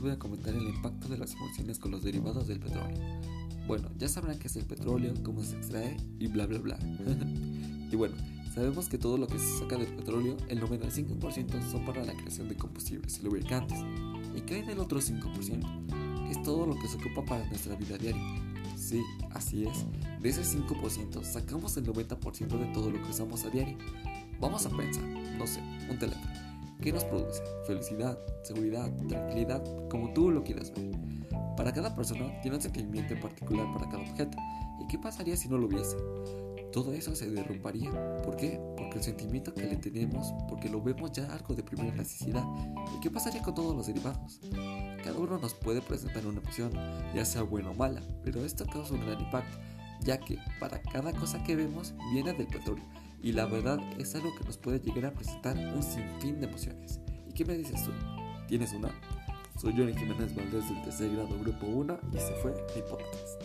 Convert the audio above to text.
voy a comentar el impacto de las emociones con los derivados del petróleo. Bueno, ya sabrán qué es el petróleo, cómo se extrae y bla bla bla. y bueno, sabemos que todo lo que se saca del petróleo, el 95% son para la creación de combustibles y lubricantes. ¿Y qué hay del otro 5%? Es todo lo que se ocupa para nuestra vida diaria. Sí, así es. De ese 5% sacamos el 90% de todo lo que usamos a diario. Vamos a pensar, no sé, un teléfono. ¿Qué nos produce? Felicidad, seguridad, tranquilidad, como tú lo quieras ver. Para cada persona tiene un sentimiento en particular para cada objeto. ¿Y qué pasaría si no lo hubiese? Todo eso se derrumbaría. ¿Por qué? Porque el sentimiento que le tenemos, porque lo vemos ya algo de primera necesidad. ¿Y qué pasaría con todos los derivados? Cada uno nos puede presentar una opción, ya sea buena o mala, pero esto causa un gran impacto, ya que para cada cosa que vemos viene del petróleo y la verdad es algo que nos puede llegar a presentar un sinfín de emociones. ¿Y qué me dices tú? ¿Tienes una? Soy Johnny Jiménez Valdés del tercer grado grupo 1 y se fue mi podcast.